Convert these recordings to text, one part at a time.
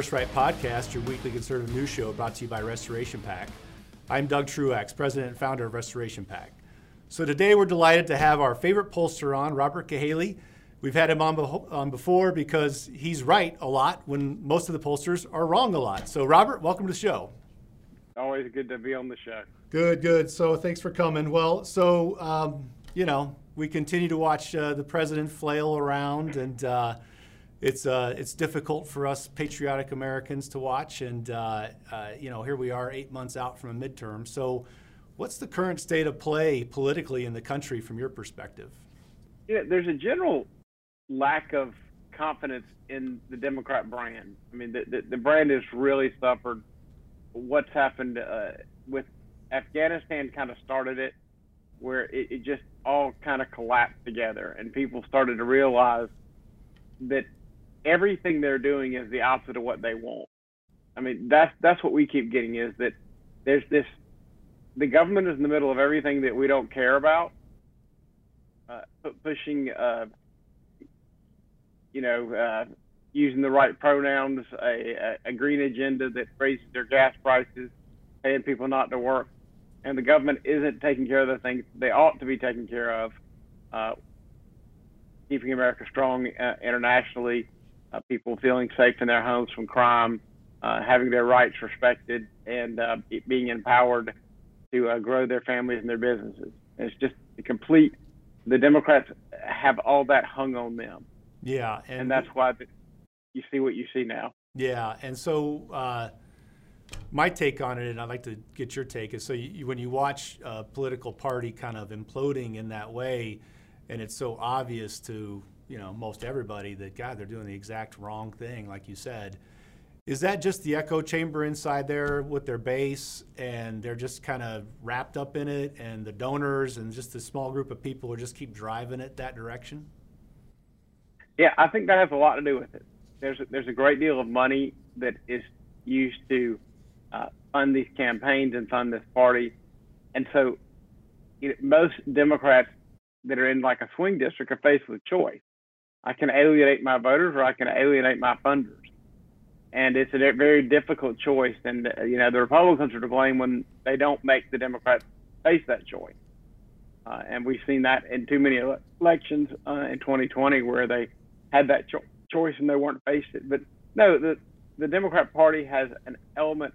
First Right podcast, your weekly conservative news show brought to you by Restoration PAC. I'm Doug Truax, president and founder of Restoration PAC. So today we're delighted to have our favorite pollster on, Robert Cahaly. We've had him on, on before because he's right a lot when most of the pollsters are wrong a lot. So, Robert, welcome to the show. Always good to be on the show. Good, good. So, thanks for coming. Well, so, um, you know, we continue to watch uh, the president flail around, and uh, it's uh, it's difficult for us patriotic Americans to watch. And uh, uh, you know, here we are, eight months out from a midterm. So, what's the current state of play politically in the country from your perspective? Yeah, there's a general lack of confidence in the Democrat brand. I mean, the, the, the brand has really suffered. What's happened uh, with Afghanistan kind of started it, where it, it just all kind of collapsed together, and people started to realize that everything they're doing is the opposite of what they want. I mean, that's that's what we keep getting is that there's this the government is in the middle of everything that we don't care about, uh, pushing uh, you know, uh, using the right pronouns, a, a, green agenda that raises their gas prices, paying people not to work, and the government isn't taking care of the things they ought to be taking care of, uh, keeping America strong uh, internationally, uh, people feeling safe in their homes from crime, uh, having their rights respected, and uh, being empowered to grow their families and their businesses. And it's just a complete. The Democrats have all that hung on them yeah, and, and that's why the, you see what you see now. Yeah, and so uh, my take on it, and I'd like to get your take, is so you, when you watch a political party kind of imploding in that way, and it's so obvious to you know most everybody that God, they're doing the exact wrong thing, like you said. Is that just the echo chamber inside there with their base, and they're just kind of wrapped up in it, and the donors and just a small group of people who just keep driving it that direction? Yeah, I think that has a lot to do with it. There's a, there's a great deal of money that is used to uh, fund these campaigns and fund this party, and so you know, most Democrats that are in like a swing district are faced with choice. I can alienate my voters, or I can alienate my funders, and it's a very difficult choice. And uh, you know the Republicans are to blame when they don't make the Democrats face that choice. Uh, and we've seen that in too many elections uh, in 2020 where they had that cho- choice and they weren't faced it. But no, the the Democrat Party has an element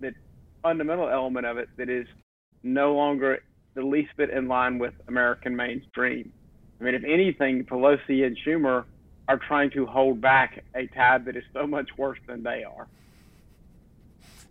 that fundamental element of it that is no longer the least bit in line with American mainstream. I mean, if anything, Pelosi and Schumer are trying to hold back a tide that is so much worse than they are.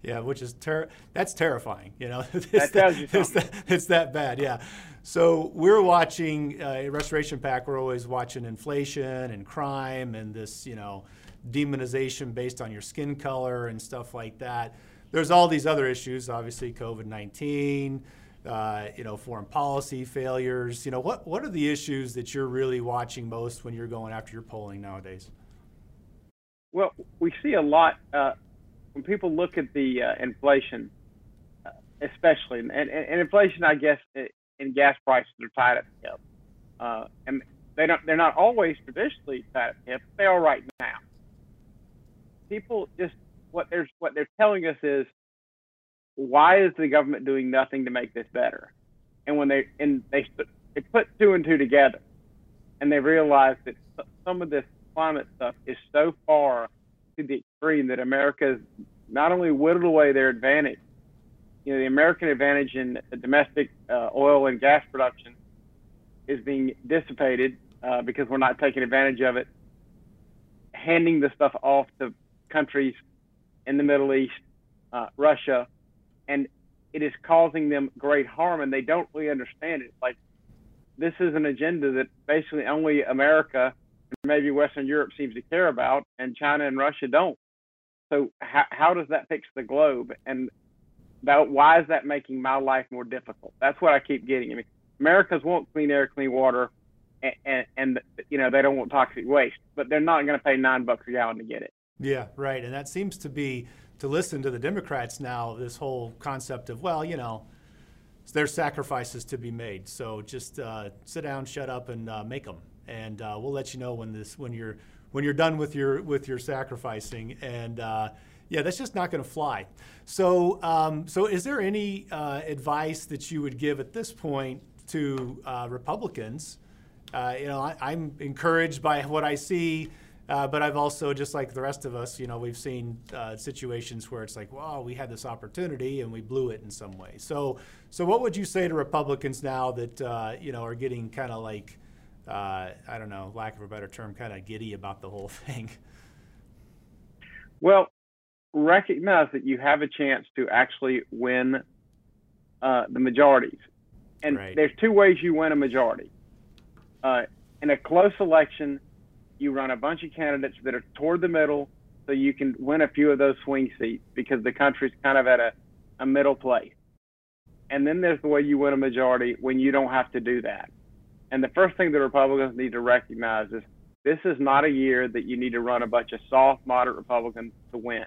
Yeah, which is ter- that's terrifying. You know, it's that tells you something. It's that, it's that bad. Yeah. So we're watching uh, Restoration PAC. We're always watching inflation and crime and this, you know, demonization based on your skin color and stuff like that. There's all these other issues, obviously COVID nineteen. Uh, you know, foreign policy failures. You know, what what are the issues that you're really watching most when you're going after your polling nowadays? Well, we see a lot uh, when people look at the uh, inflation, uh, especially, and, and, and, inflation, I guess, and gas prices are tied the hip. Uh, and they don't, they're not always traditionally tied the hip. They are right now. People just what they're what they're telling us is why is the government doing nothing to make this better? And when they and they they put two and two together, and they realize that some of this climate stuff is so far to the extreme that America has not only whittled away their advantage, you know, the American advantage in domestic uh, oil and gas production is being dissipated uh, because we're not taking advantage of it, handing the stuff off to countries in the Middle East, uh, Russia, and it is causing them great harm, and they don't really understand it. Like this is an agenda that basically only America and maybe Western Europe seems to care about, and China and Russia don't. So how, how does that fix the globe? And about why is that making my life more difficult? That's what I keep getting. I mean, Americans want clean air, clean water, and, and, and you know they don't want toxic waste, but they're not going to pay nine bucks a gallon to get it. Yeah, right. And that seems to be to listen to the Democrats now. This whole concept of well, you know, there's sacrifices to be made, so just uh, sit down, shut up, and uh, make them, and uh, we'll let you know when this when you're when you're done with your with your sacrificing. And uh, yeah, that's just not going to fly. So, um, so is there any uh, advice that you would give at this point to uh, Republicans? You know, I, am encouraged by what I see, uh, but I've also, just like the rest of us, you know, we've seen uh, situations where it's like, wow, we had this opportunity and we blew it in some way. So, so what would you say to Republicans now that uh, you know are getting kind of like, I don't know, lack of a better term, kind of giddy about the whole thing? Well, recognize that you have a chance to actually win uh, the majorities. And right. there's two ways you win a majority. Uh, in a close election, you run a bunch of candidates that are toward the middle so you can win a few of those swing seats because the country's kind of at a, a middle place. And then there's the way you win a majority when you don't have to do that. And the first thing the Republicans need to recognize is this is not a year that you need to run a bunch of soft, moderate Republicans to win.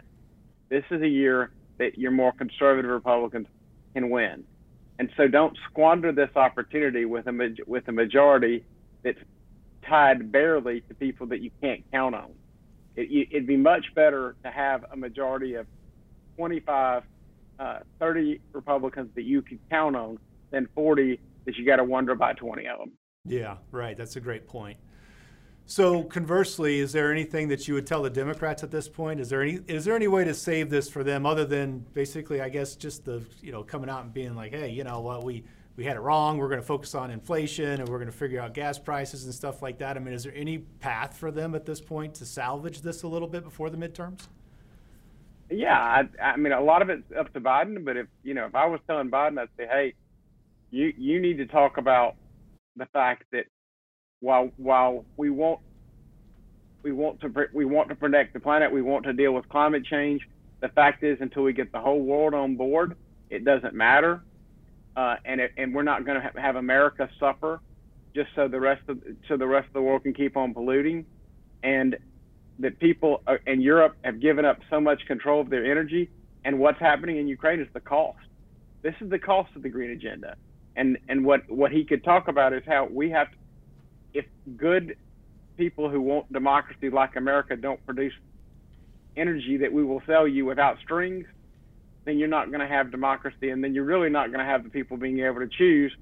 This is a year that your more conservative Republicans can win. And so don't squander this opportunity with a, with a majority that's tied barely to people that you can't count on. It, would be much better to have a majority of 25, uh, 30 Republicans that you can count on than 40 that you got to wonder about 20 of them. Yeah, right. That's a great point. So conversely, is there anything that you would tell the Democrats at this point? Is there any is there any way to save this for them other than basically, I guess, just the you know coming out and being like, hey, you know what, we we had it wrong. We're going to focus on inflation and we're going to figure out gas prices and stuff like that. I mean, is there any path for them at this point to salvage this a little bit before the midterms? Yeah, I, I mean, a lot of it's up to Biden. But if you know, if I was telling Biden, I'd say, hey, you you need to talk about the fact that while while we want we want to we want to protect the planet, we want to deal with climate change. The fact is, until we get the whole world on board, it doesn't matter, uh, and it, and we're not going to have, have America suffer just so the rest of so the rest of the world can keep on polluting, and that people uh, in Europe have given up so much control of their energy, and what's happening in Ukraine is the cost. This is the cost of the green agenda, and and what what he could talk about is how we have to if good people who want democracy like America don't produce energy that we will sell you without strings, then you're not going to have democracy, and then you're really not going to have the people being able to choose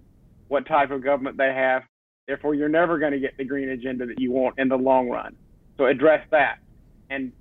what type of government they have. Therefore, you're never going to get the green agenda that you want in the long run. So address that, and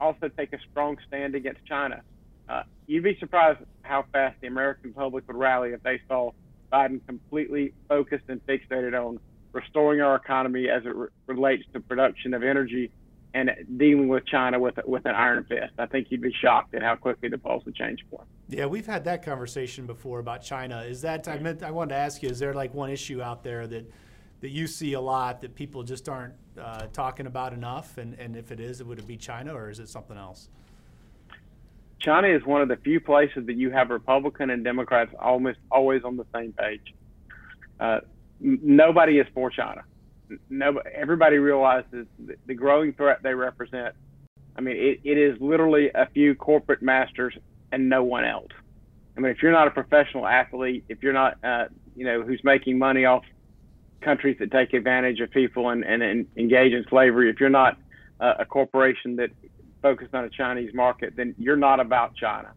also take a strong stand against China. Uh, you'd be surprised how fast the American public would rally if they saw Biden completely focused and fixated on restoring our economy as it re- relates to production of energy and dealing with China with with an iron fist. I think you'd be shocked at how quickly the polls would change for him. Yeah, we've had that conversation before about China. Is that I meant I wanted to ask you? Is there like one issue out there that that you see a lot that people just aren't uh, talking about enough? And and if it is, would it be China or is it something else? China is one of the few places that you have Republican and Democrats almost always on the same page. Uh, nobody is for China. No, everybody realizes the growing threat they represent. I mean, it, it is literally a few corporate masters and no one else. I mean, if you're not a professional athlete, if you're not, uh, you know, who's making money off countries that take advantage of people and, and, and engage in slavery, if you're not uh, a corporation that focused on a Chinese market, then you're not about China.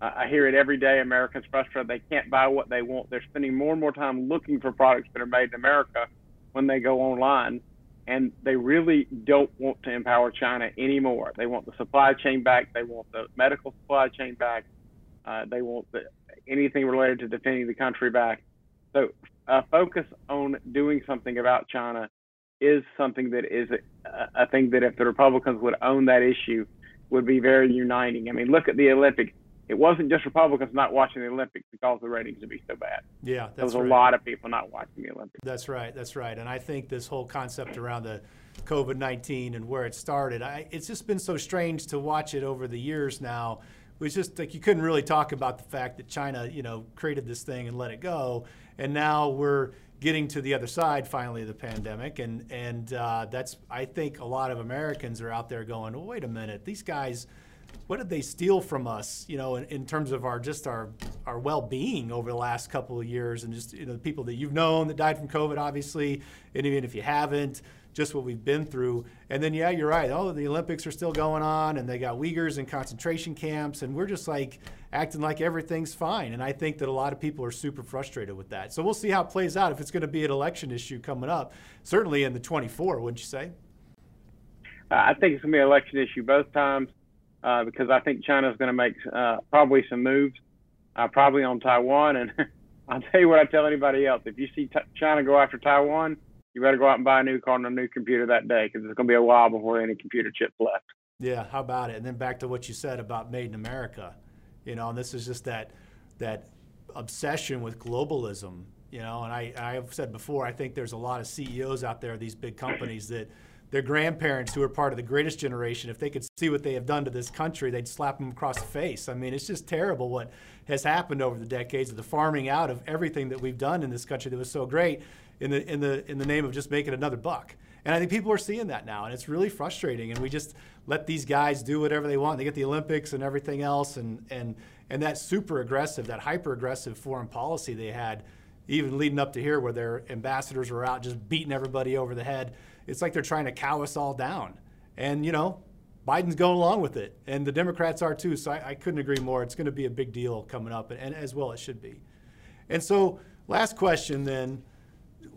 I hear it every day. Americans frustrated they can't buy what they want. They're spending more and more time looking for products that are made in America when they go online, and they really don't want to empower China anymore. They want the supply chain back. They want the medical supply chain back. Uh, they want the, anything related to defending the country back. So, uh, focus on doing something about China is something that is a, a thing that if the Republicans would own that issue, would be very uniting. I mean, look at the Olympics it wasn't just Republicans not watching the Olympics because the ratings would be so bad. Yeah, there was a right. lot of people not watching the Olympics. That's right. That's right. And I think this whole concept around the COVID nineteen and where it started, I, it's just been so strange to watch it over the years now. It was just like you couldn't really talk about the fact that China, you know, created this thing and let it go, and now we're getting to the other side finally of the pandemic, and and uh, that's I think a lot of Americans are out there going, well, wait a minute, these guys what did they steal from us? You know, in, in terms of our just our our well-being over the last couple of years, and just you know the people that you've known that died from COVID, obviously, and even if you haven't, just what we've been through. And then yeah, you're right. Oh, the Olympics are still going on, and they got Uyghurs in concentration camps, and we're just like acting like everything's fine. And I think that a lot of people are super frustrated with that. So we'll see how it plays out. If it's going to be an election issue coming up, certainly in the 24, wouldn't you say? I think it's going to be an election issue both times uh, because I think China's going to make uh, probably some moves, uh, probably on Taiwan. And I'll tell you what I tell anybody else: if you see t- China go after Taiwan, you better go out and buy a new car and a new computer that day because it's going to be a while before any computer chips left. Yeah, how about it? And then back to what you said about made in America, you know, and this is just that that obsession with globalism, you know. And I I've said before, I think there's a lot of CEOs out there, these big companies that their grandparents who are part of the greatest generation, if they could see what they have done to this country, they'd slap them across the face. I mean, it's just terrible what has happened over the decades of the farming out of everything that we've done in this country that was so great in the in the in the name of just making another buck. And I think people are seeing that now, and it's really frustrating. And we just let these guys do whatever they want. They get the Olympics and everything else, and and and that super aggressive, that hyper aggressive foreign policy they had, even leading up to here, where their ambassadors were out just beating everybody over the head. It's like they're trying to cow us all down. And you know, Biden's going along with it, and the Democrats are too. So I, I couldn't agree more. It's going to be a big deal coming up, and, and as well it should be. And so, last question then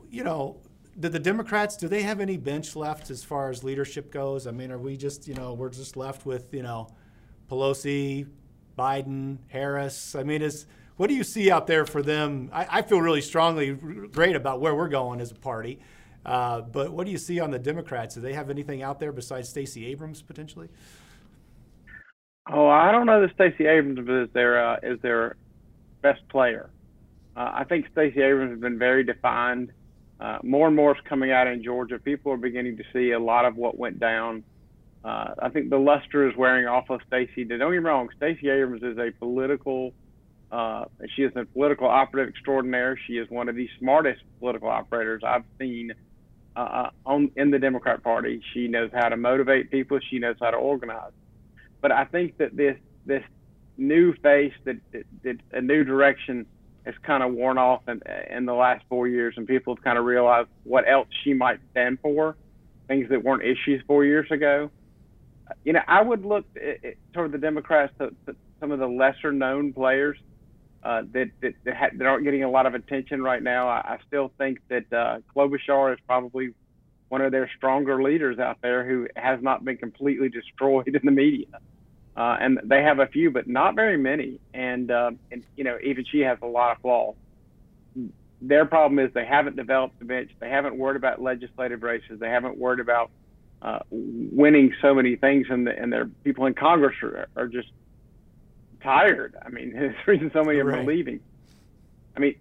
you know, do the Democrats do they have any bench left as far as leadership goes? I mean, are we just you know we're just left with you know Pelosi, Biden, Harris? I mean, is what do you see out there for them? I, I feel really strongly great about where we're going as a party. Uh, but what do you see on the Democrats? Do they have anything out there besides Stacey Abrams potentially? Oh, I don't know that Stacey Abrams is their uh, is their best player. Uh, I think Stacey Abrams has been very defined uh, more and more is coming out in Georgia. People are beginning to see a lot of what went down. Uh, I think the luster is wearing off of Stacey. Don't get me wrong, Stacey Abrams is a political. Uh, she is a political operative extraordinaire. She is one of the smartest political operators I've seen uh, on in the Democrat Party. She knows how to motivate people. She knows how to organize. But I think that this this new face, that, that, that a new direction has kind of worn off in, in the last four years, and people have kind of realized what else she might stand for, things that weren't issues four years ago. You know, I would look at, toward the Democrats, to, to some of the lesser known players uh, that that, that, ha- that, aren't getting a lot of attention right now. I, I still think that uh, Klobuchar is probably one of their stronger leaders out there who has not been completely destroyed in the media. Uh, and they have a few, but not very many. And, uh, and you know, even she has a lot of flaws. Their problem is they haven't developed the bench. They haven't worried about legislative races. They haven't worried about uh, winning so many things, and, the, and their people in Congress are, are just tired. I mean, the reason so many of them right. are leaving. I mean,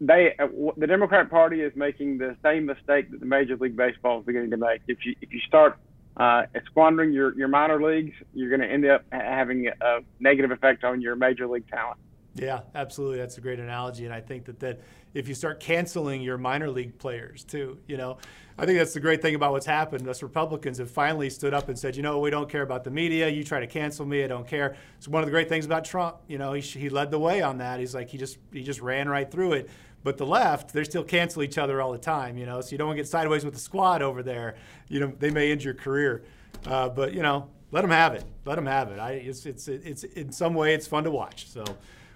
they uh, the Democrat Party is making the same mistake that the Major League Baseball is beginning to make. If you if you start uh, squandering your, your minor leagues, you're going to end up having a negative effect on your major league talent. Yeah, absolutely. That's a great analogy, and I think that that if you start canceling your minor league players too, you know, I think that's the great thing about what's happened. Us Republicans have finally stood up and said, you know, we don't care about the media. You try to cancel me, I don't care. It's one of the great things about Trump. You know, he, he led the way on that. He's like he just he just ran right through it. But the left, they still cancel each other all the time, you know. So you don't want to get sideways with the squad over there. You know, they may end your career. Uh, but you know, let them have it. Let them have it. I, it's, it's, it's, in some way, it's fun to watch. So,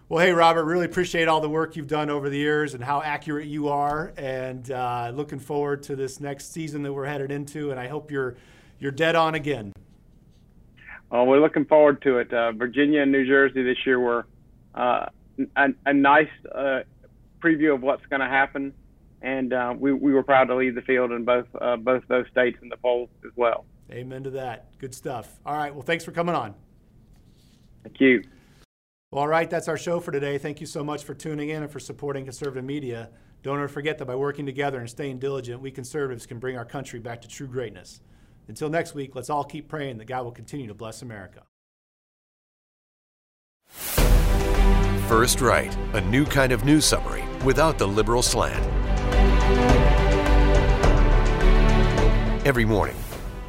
well, hey, Robert, really appreciate all the work you've done over the years and how accurate you are. And uh, looking forward to this next season that we're headed into. And I hope you're, you're dead on again. Well, we're looking forward to it. Uh, Virginia and New Jersey this year were uh, a, a, nice uh, preview of what's going to happen, and uh, we, we were proud to lead the field in both uh, both those states in the polls as well. Amen to that. Good stuff. All right. Well, thanks for coming on. Thank you. Well, all right. That's our show for today. Thank you so much for tuning in and for supporting conservative media. Don't ever forget that by working together and staying diligent, we conservatives can bring our country back to true greatness. Until next week, let's all keep praying that God will continue to bless America. First Right, a new kind of news summary without the liberal slant. Every morning,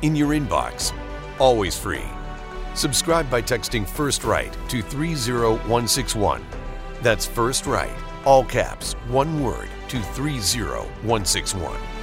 in your inbox, always free. Subscribe by texting First Right to 30161 That's First Right, all caps, one word, to 30161.